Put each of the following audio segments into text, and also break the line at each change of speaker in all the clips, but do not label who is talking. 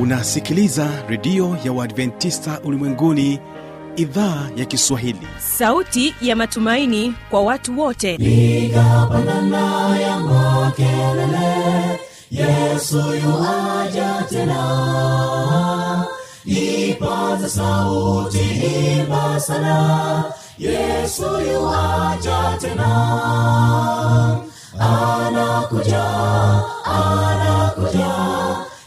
unasikiliza redio ya uadventista ulimwenguni idhaa ya kiswahili.
Sauti ya matumaini kwa watu wote.
Nigapandana ya makelele yesu yuaja tena. Ipaza sauti imba sana yesu yuaja tena. Anakuja anakuja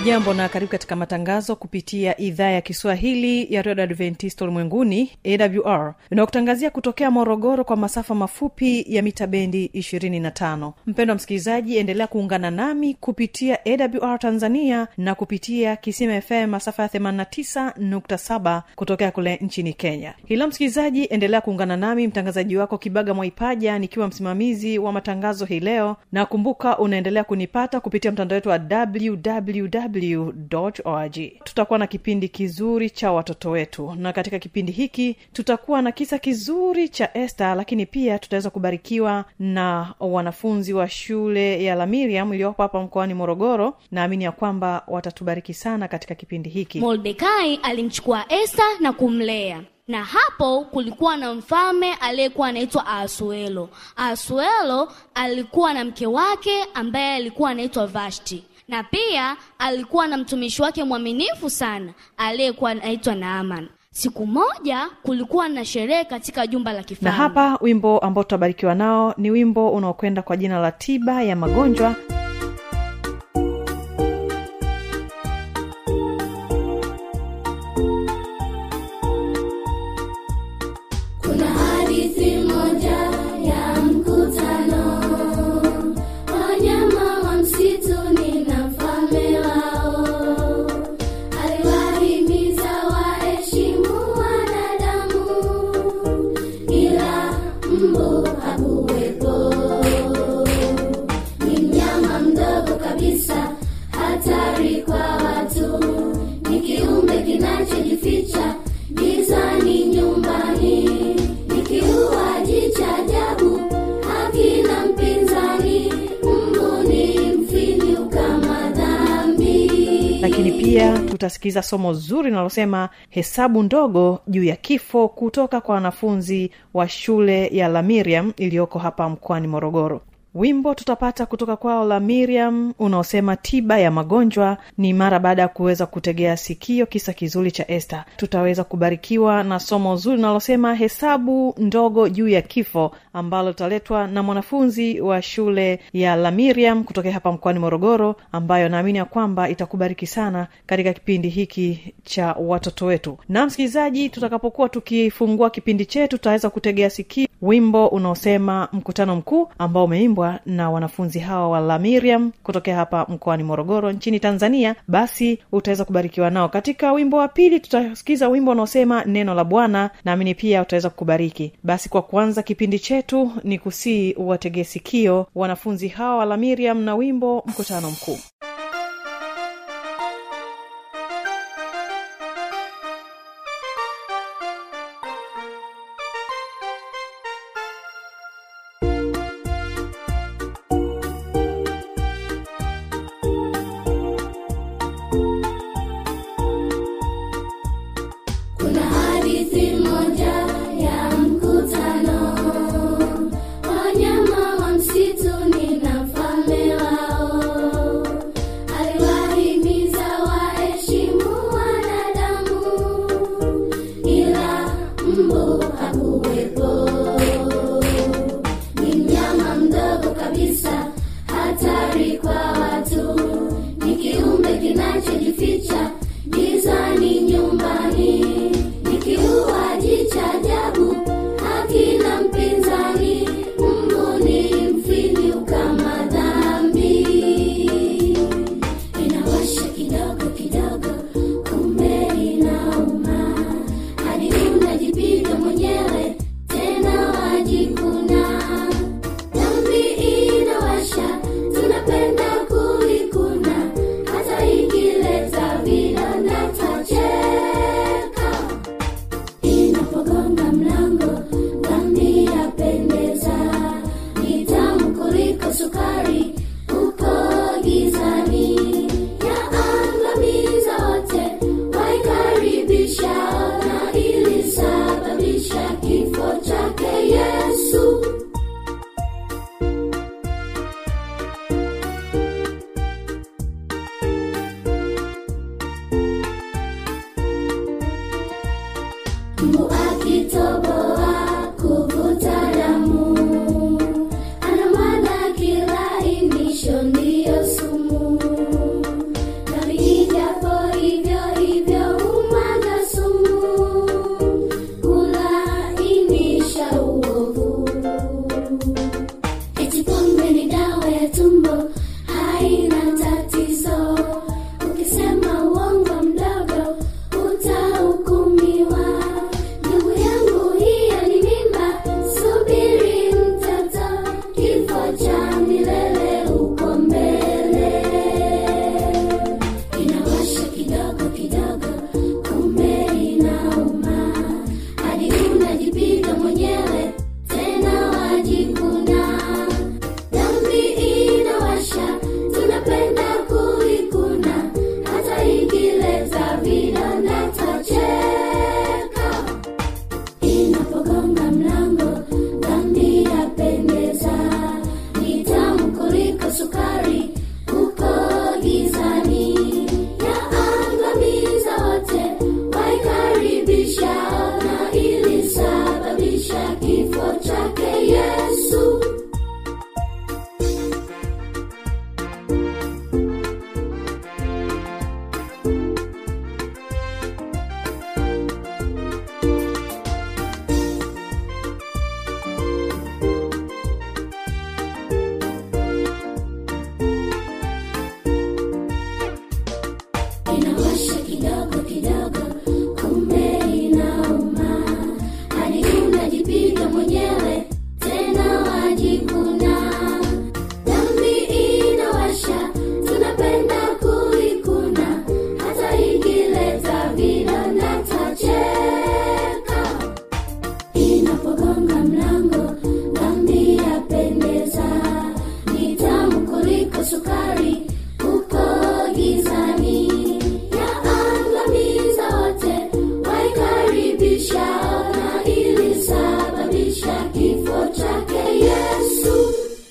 hujambo na karibu katika matangazo kupitia idhaa ya kiswahili ya redio adventist ulimwenguni awr inayokutangazia kutokea morogoro kwa masafa mafupi ya mita bendi 25 mpendo wa msikilizaji endelea kuungana nami kupitia awr tanzania na kupitia kisima fm masafa ya 89.7 kutokea kule nchini kenya. Hilo msikilizaji endelea kuungana nami mtangazaji wako kibaga mwaipaja nikiwa msimamizi wa matangazo hii leo. Na kumbuka unaendelea kunipata kupitia mtandao wetu wa www org. Tutakuwa na kipindi kizuri cha watoto wetu na katika kipindi hiki tutakuwa na kisa kizuri cha este lakini pia tutaweza kubarikiwa na wanafunzi wa shule ya la miriam iliyopo hapa mkoani morogoro. Naamini ya kwamba watatubariki sana katika kipindi hiki.
Mordekai alimchukua esta na kumlea. Na hapo kulikuwa na mfalme aliyekuwa anaitwa asuelo asuelo alikuwa na mke wake ambaye alikuwa anaitwa vashti na pia alikuwa na mtumishi wake mwaminifu sana aliyekuwa anaitwa naaman. Siku moja kulikuwa na sherehe katika jumba la
na hapa wimbo ambao tutabarikiwa nao ni wimbo unaokwenda kwa jina la tiba ya magonjwa
away.
Lakini pia tutasikiliza somo zuri linalosema hesabu ndogo juu ya kifo kutoka kwa wanafunzi wa shule ya la miriam iliyoko hapa mkoani morogoro wimbo tutapata kutoka kwao la miriam unaosema tiba ya magonjwa ni mara baada ya kuweza kutegea sikio kisa kizuri cha este tutaweza kubarikiwa na somo zuri linalosema hesabu ndogo juu ya kifo ambalo litaletwa na mwanafunzi wa shule ya la miriam kutokea hapa mkoani morogoro ambayo naamini ya kwamba itakubariki sana katika kipindi hiki cha watoto wetu. Na msikilizaji tutakapokuwa tukifungua kipindi chetu tutaweza kutegea sikio wimbo unaosema mkutano mkuu ambao umeimbwa na wanafunzi hawa wa la miriam kutokea hapa mkoani morogoro nchini tanzania basi utaweza kubarikiwa nao. Katika wimbo wa pili tutasikiza wimbo unaosema neno la bwana naamini pia utaweza kukubariki. Basi kwa kuanza kipindi chetu ni kusii wategee sikio wanafunzi hawa wa la miriam na wimbo mkutano mkuu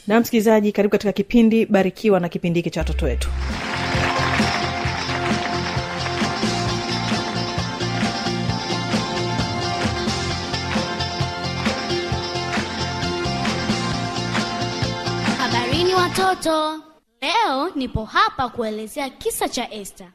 na
msikilizaji karibu katika kipindi barikiwa na kipindi hiki cha watoto wetu.
Habarini watoto. Leo nipo hapa kuelezea kisa cha esta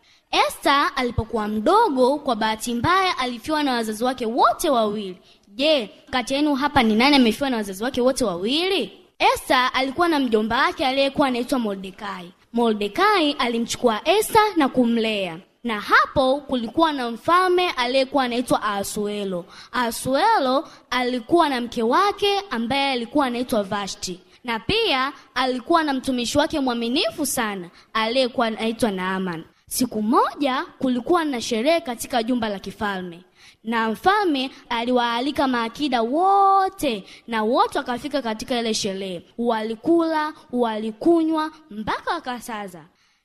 esta alipokuwa mdogo kwa bahati mbaya alifiwa na wazazi wake wote wawili. Je kati yenu hapa ni nani amefiwa na wazazi wake wote wawili esta alikuwa na mjomba wake aliyekuwa anaitwa mordekai. Mordekai alimchukua esta na kumlea. Na hapo kulikuwa na mfalme aliyekuwa anaitwa asuelo asuelo alikuwa na mke wake ambaye alikuwa anaitwa vashti. Na pia alikuwa na mtumishi wake mwaminifu sana aliyekuwa anaitwa naaman siku moja kulikuwa na sherehe katika jumba la kifalme. Na mfalme aliwaalika maakida wote na wote wakafika katika ile sherehe. Walikula walikunywa mpaka wakasaza.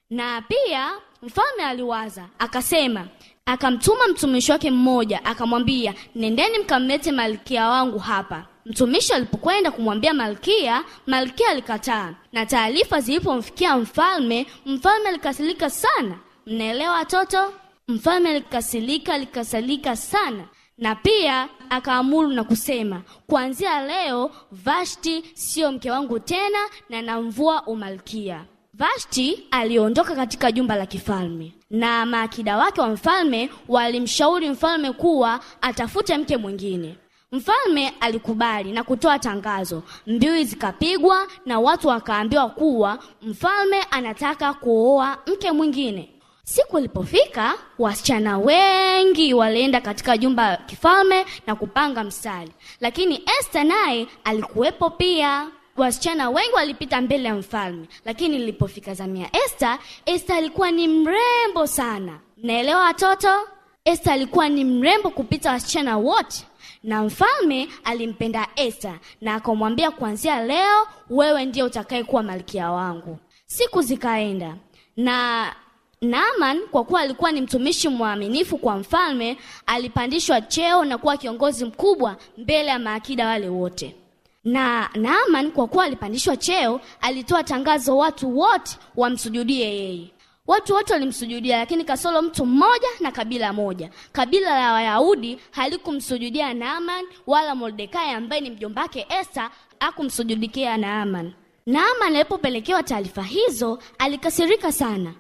Na pia mfalme aliwaza akasema akamtuma mtumishi wake mmoja akamwambia nendeni mkamlete malkia wangu hapa. Mtumishi alipokwenda kumwambia malkia malkia alikataa. Na taarifa zilipomfikia mfalme mfalme alikasirika sana mnaelewa watoto? Mfalme alikasirika alikasirika sana. Na pia akaamuru na kusema kuanzia leo vashti siyo mke wangu tena na namvua umalkia. Vashti aliondoka katika jumba la kifalme. Na maakida wake wa mfalme walimshauri mfalme kuwa atafute mke mwingine. Mfalme alikubali na kutoa tangazo. Mbiwi zikapigwa na watu wakaambiwa kuwa mfalme anataka kuoa mke mwingine siku ilipofika wasichana wengi walienda katika jumba la kifalme na kupanga mstari. Lakini este naye alikuwepo pia. Wasichana wengi walipita mbele ya mfalme. Lakini ilipofika zamia este este alikuwa ni mrembo sana. Naelewa watoto? Esta alikuwa ni mrembo kupita wasichana wote. Na mfalme alimpenda esta na akamwambia kuanzia leo wewe ndiye utakayekuwa malkia wangu. Siku zikaenda na naaman kwa kuwa alikuwa ni mtumishi mwaminifu kwa mfalme alipandishwa cheo na kuwa kiongozi mkubwa mbele ya maakida wale wote. Na naaman kwa kuwa alipandishwa cheo alitoa tangazo watu wote wamsujudie yeye. Watu wote walimsujudia lakini kasoro mtu mmoja na kabila moja. Kabila la wayahudi halikumsujudia naaman wala mordekai ambaye ni mjombake esta akumsujudikia naaman. Naaman alipopelekewa taarifa hizo alikasirika sana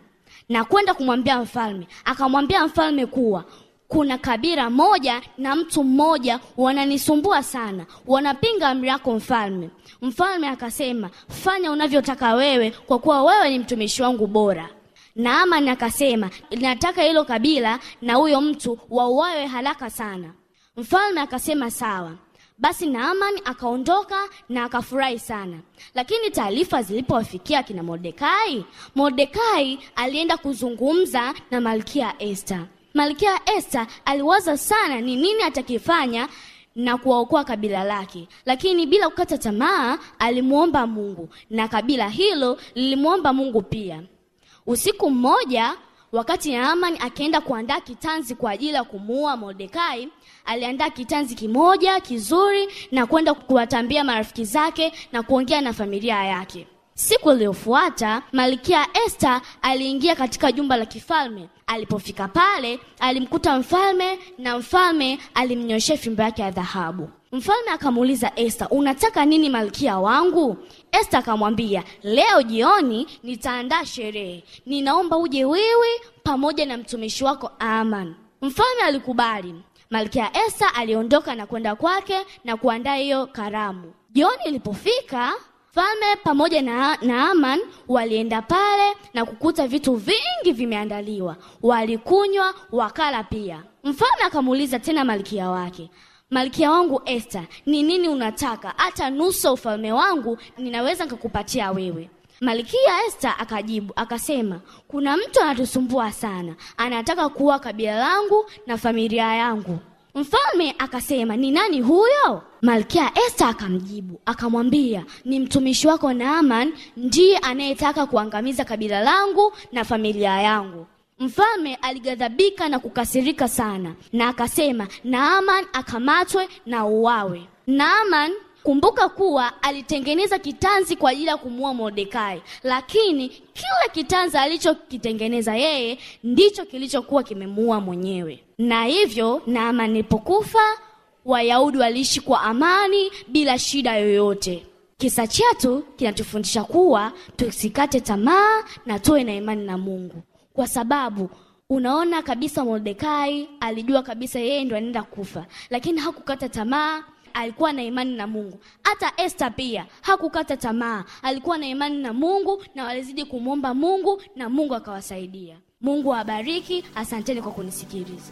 na kwenda kumwambia mfalme. Akamwambia mfalme kuwa kuna kabila moja na mtu mmoja wananisumbua sana. Wanapinga amri yako mfalme. Mfalme akasema fanya unavyotaka wewe kwa kuwa wewe ni mtumishi wangu bora. Naamani akasema nataka hilo kabila na huyo mtu wauawe haraka sana. Mfalme akasema sawa basi naaman akaondoka na akafurahi sana. Lakini taarifa zilipowafikia kina mordekai mordekai alienda kuzungumza na malkia esta malkia esta aliwaza sana ni nini atakifanya na kuwaokoa kabila lake. Lakini bila kukata tamaa alimwomba mungu. Na kabila hilo lilimwomba mungu pia. Usiku mmoja wakati naaman akienda kuandaa kitanzi kwa ajili ya kumuua mordekai aliandaa kitanzi kimoja kizuri na kwenda kuwatambia marafiki zake na kuongea na familia yake siku iliyofuata malkia esta aliingia katika jumba la kifalme. Alipofika pale alimkuta mfalme na mfalme alimnyoshea fimbo yake ya dhahabu. Mfalme akamuuliza esta unataka nini malkia wangu? Esta akamwambia leo jioni nitaandaa sherehe. Ninaomba uje wewe pamoja na mtumishi wako aman. Mfalme alikubali. Malkia esta aliondoka na kwenda kwake na kuandaa hiyo karamu. Jioni ilipofika Mfalme pamoja na, Aman walienda pale na kukuta vitu vingi vimeandaliwa. Walikunywa, wakala pia. Mfalme akamuuliza tena malkia wake, malkia wangu Esther, ni nini unataka? Hata nusu ufalme wangu ninaweza nikakupatia wewe. Malkia Esther akajibu akasema, kuna mtu anatusumbua sana, anataka kuua kabila langu na familia yangu. Mfalme akasema, ni nani huyo? Malkia Esther akamjibu akamwambia, ni mtumishi wako Naaman ndiye anayetaka kuangamiza kabila langu na familia yangu. Mfalme alighadhabika na kukasirika sana, na akasema Naaman akamatwe na uwawe. Naaman kumbuka kuwa alitengeneza kitanzi kwa ajili ya kumuua Mordekai, lakini kila kitanzi alichokitengeneza yeye ndicho kilichokuwa kimemuua mwenyewe. Na hivyo Naaman alipokufa, Wayahudi waliishi kwa amani bila shida yoyote. Kisa chetu kinatufundisha kuwa tusikate tamaa na tuwe na imani na Mungu, kwa sababu unaona kabisa Mordekai alijua kabisa yeye ndo anaenda kufa, lakini hakukata tamaa alikuwa na imani na Mungu. Hata Esta pia hakukata tamaa, alikuwa na imani na Mungu na walizidi kumwomba Mungu na Mungu akawasaidia. Mungu awabariki. Asanteni kwa kunisikiliza.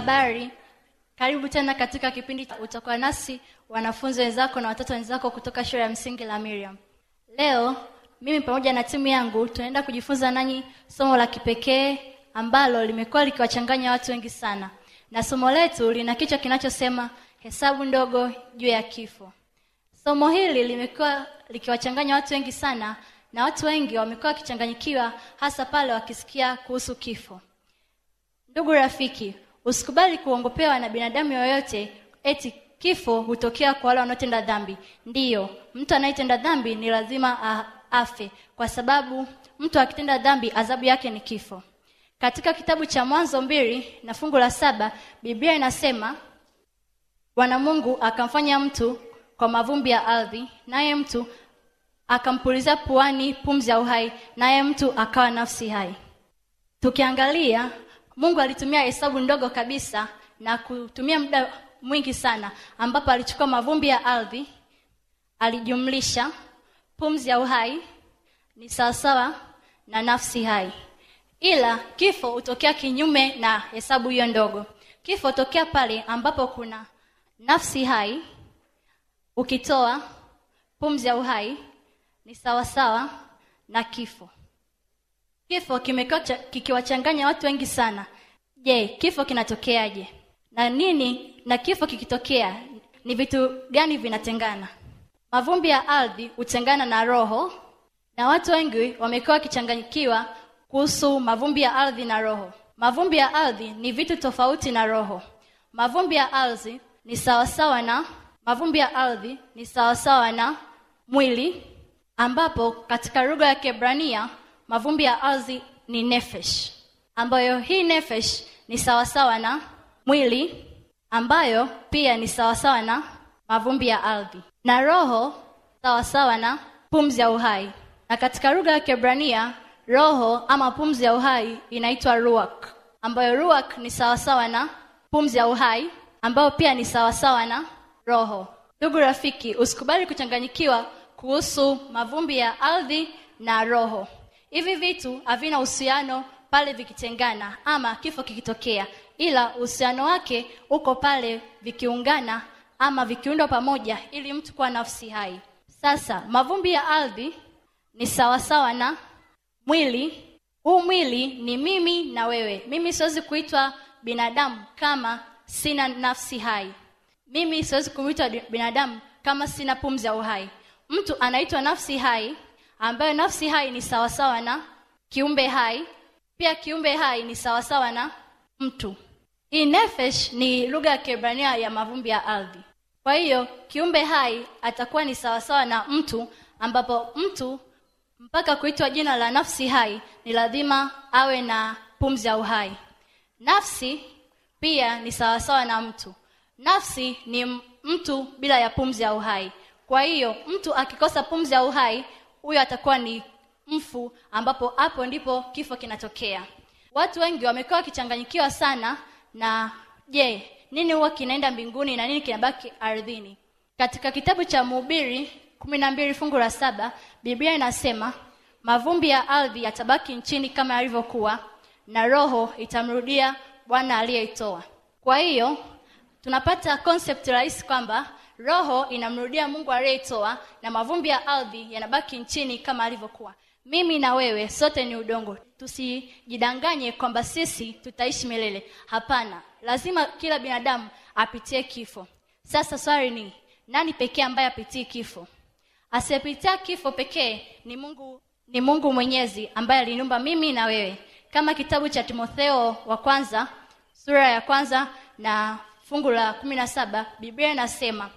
Habari, karibu tena katika kipindi utakuwa nasi wanafunzi wenzako na watoto wenzako kutoka shule ya msingi la Miriam. Leo mimi pamoja na timu yangu tunaenda kujifunza nanyi somo la kipekee ambalo limekuwa likiwachanganya watu wengi sana, na somo letu lina kichwa kinachosema hesabu ndogo juu ya kifo. Somo hili limekuwa likiwachanganya watu wengi sana, na watu wengi wamekuwa wakichanganyikiwa, hasa pale wakisikia kuhusu kifo. Ndugu rafiki, usikubali kuongopewa na binadamu yoyote eti kifo hutokea kwa wale wanaotenda dhambi. Ndiyo, mtu anayetenda dhambi ni lazima afe, kwa sababu mtu akitenda dhambi adhabu yake ni kifo. Katika kitabu cha Mwanzo mbili na fungu la saba Biblia inasema Bwana Mungu akamfanya mtu kwa mavumbi ya ardhi, naye mtu akampulizia puani pumzi ya uhai, naye mtu akawa nafsi hai. Tukiangalia, Mungu alitumia hesabu ndogo kabisa na kutumia muda mwingi sana, ambapo alichukua mavumbi ya ardhi, alijumlisha pumzi ya uhai ni sawasawa na nafsi hai. Ila kifo hutokea kinyume na hesabu hiyo ndogo. Kifo hutokea pale ambapo kuna nafsi hai, ukitoa pumzi ya uhai ni sawasawa na kifo. Kifo kimekuwa kikiwachanganya watu wengi sana. Je, kifo kinatokeaje? Na nini na kifo kikitokea ni vitu gani vinatengana? Mavumbi ya ardhi hutengana na roho, na watu wengi wamekuwa wakichanganyikiwa kuhusu mavumbi ya ardhi na roho. Mavumbi ya ardhi ni vitu tofauti na roho. Mavumbi ya ardhi ni sawasawa na mavumbi ya ardhi ni sawasawa na mwili ambapo katika lugha ya Kiebrania mavumbi ya ardhi ni nefesh, ambayo hii nefesh ni sawasawa na mwili, ambayo pia ni sawasawa na mavumbi ya ardhi, na roho sawasawa na pumzi ya uhai. Na katika lugha ya Kiebrania roho ama pumzi ya uhai inaitwa ruach, ambayo ruach ni sawasawa na pumzi ya uhai, ambayo pia ni sawasawa na roho. Ndugu rafiki, usikubali kuchanganyikiwa kuhusu mavumbi ya ardhi na roho. Hivi vitu havina uhusiano pale vikitengana ama kifo kikitokea, ila uhusiano wake uko pale vikiungana ama vikiundwa pamoja ili mtu kuwa nafsi hai. Sasa mavumbi ya ardhi ni sawasawa na mwili. Huu mwili ni mimi na wewe. Mimi siwezi kuitwa binadamu kama sina nafsi hai. Mimi siwezi kuitwa binadamu kama sina pumzi ya uhai. Mtu anaitwa nafsi hai, ambayo nafsi hai ni sawasawa na kiumbe hai. Pia kiumbe hai ni sawasawa na mtu. Hii nefesh ni lugha ya Kiebrania ya mavumbi ya ardhi. Kwa hiyo kiumbe hai atakuwa ni sawasawa na mtu, ambapo mtu mpaka kuitwa jina la nafsi hai ni lazima awe na pumzi ya uhai. Nafsi pia ni sawasawa na mtu. Nafsi ni mtu bila ya pumzi ya uhai. Kwa hiyo mtu akikosa pumzi ya uhai, huyo atakuwa ni mfu, ambapo hapo ndipo kifo kinatokea. Watu wengi wamekuwa wakichanganyikiwa sana na je, nini huwa kinaenda mbinguni na nini kinabaki ardhini? Katika kitabu cha Mhubiri kumi na mbili fungu la saba Biblia inasema mavumbi ya ardhi yatabaki nchini kama yalivyokuwa, na roho itamrudia Bwana aliyeitoa. kwa hiyo tunapata concept rahisi kwamba roho inamrudia mungu aliyeitoa na mavumbi ya ardhi yanabaki nchini kama alivyokuwa. Mimi na wewe sote ni udongo. Tusijidanganye kwamba sisi tutaishi milele. Hapana. Lazima kila binadamu apitie kifo. Sasa swali ni nani pekee ambaye apitii kifo? Asiyepitia kifo pekee ni mungu ni mungu mwenyezi ambaye aliniumba mimi na wewe. Kama kitabu cha timotheo wa kwanza sura ya kwanza na fungu la kumi na saba biblia inasema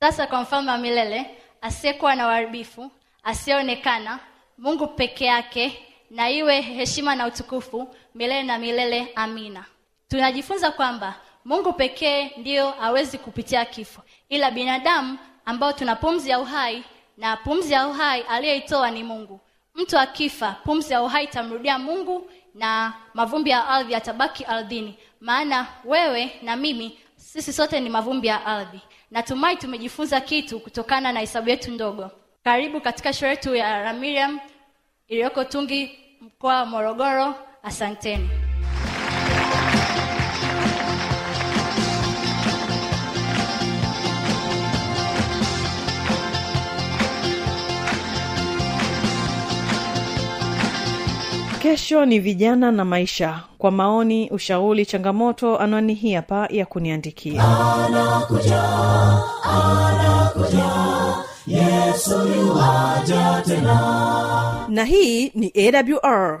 sasa kwa mfalme wa milele asiyekuwa na uharibifu asiyeonekana mungu peke yake na iwe heshima na utukufu milele na milele amina. Tunajifunza kwamba mungu pekee ndiyo hawezi kupitia kifo ila binadamu ambao tuna pumzi ya uhai na pumzi ya uhai aliyeitoa ni mungu. Mtu akifa pumzi ya uhai itamrudia mungu na mavumbi ya ardhi yatabaki ardhini. Maana wewe na mimi sisi sote ni mavumbi ya ardhi natumai tumejifunza kitu kutokana na hesabu yetu ndogo. Karibu katika shule yetu ya ramiriam iliyoko tungi mkoa wa morogoro. Asanteni
kesho ni vijana na maisha. Kwa maoni ushauri changamoto anwani hii hapa ya kuniandikia.
Anakuja anakuja. Yesu tena.
Na hii ni awr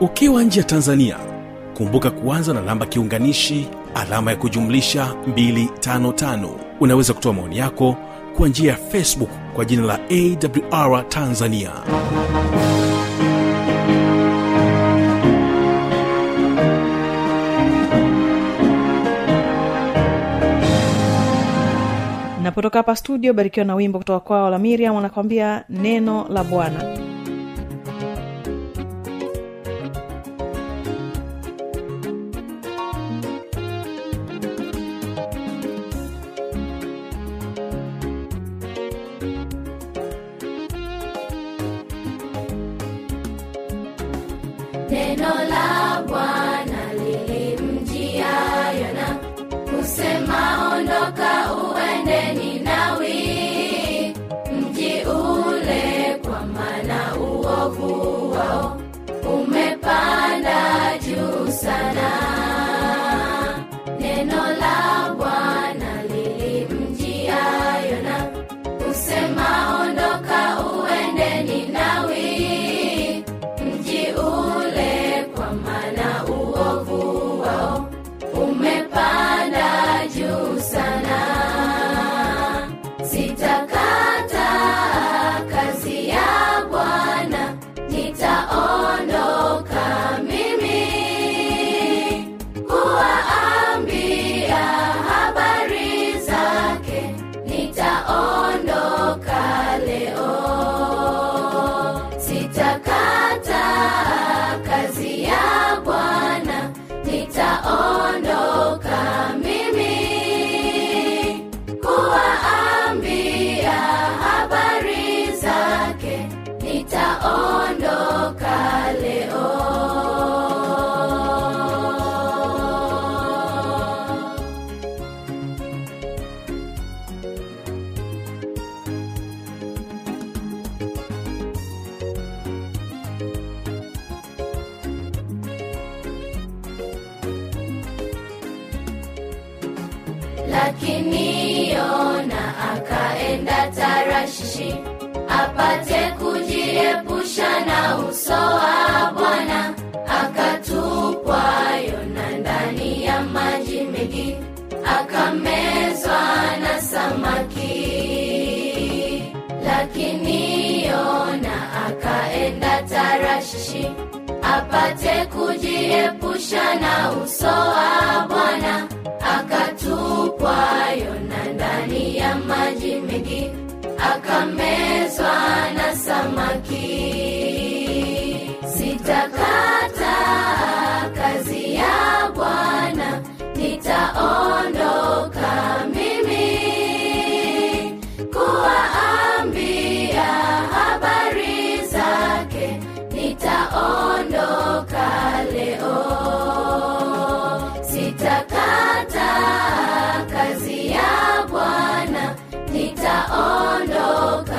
ukiwa nje ya tanzania kumbuka kuanza na namba kiunganishi alama ya kujumlisha 255 unaweza kutoa maoni yako kwa njia ya facebook kwa jina la awr tanzania.
Napotoka hapa studio barikiwa na wimbo kutoka kwao la miriam wanakwambia neno la bwana
Toca. uso wa Bwana akatupwa Yona ndani ya maji mengi, akamezwa na samaki. Lakini Yona akaenda Tarashishi apate kujiepusha na uso wa Bwana. Akatupwa Yona ndani ya maji mengi, akamezwa na samaki sitakata kazi ya bwana nitaondoka mimi. Kuwaambia habari zake nitaondoka leo. Sitakata kazi ya bwana nitaondoka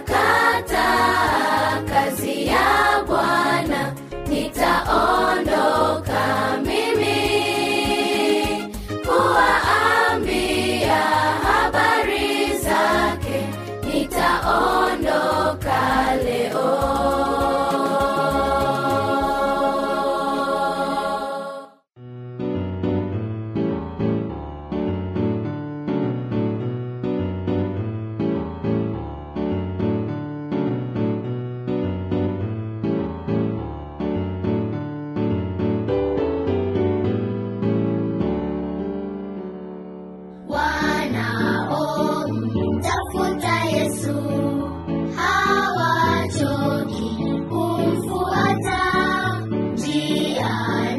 sitakata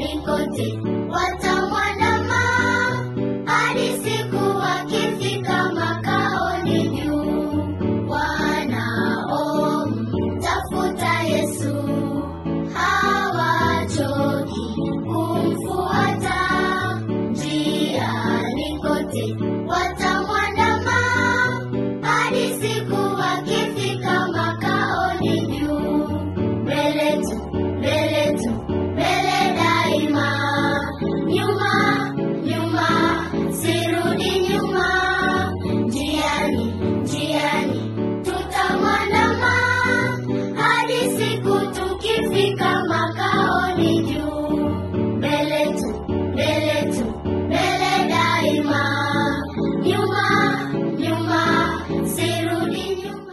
morning, good day.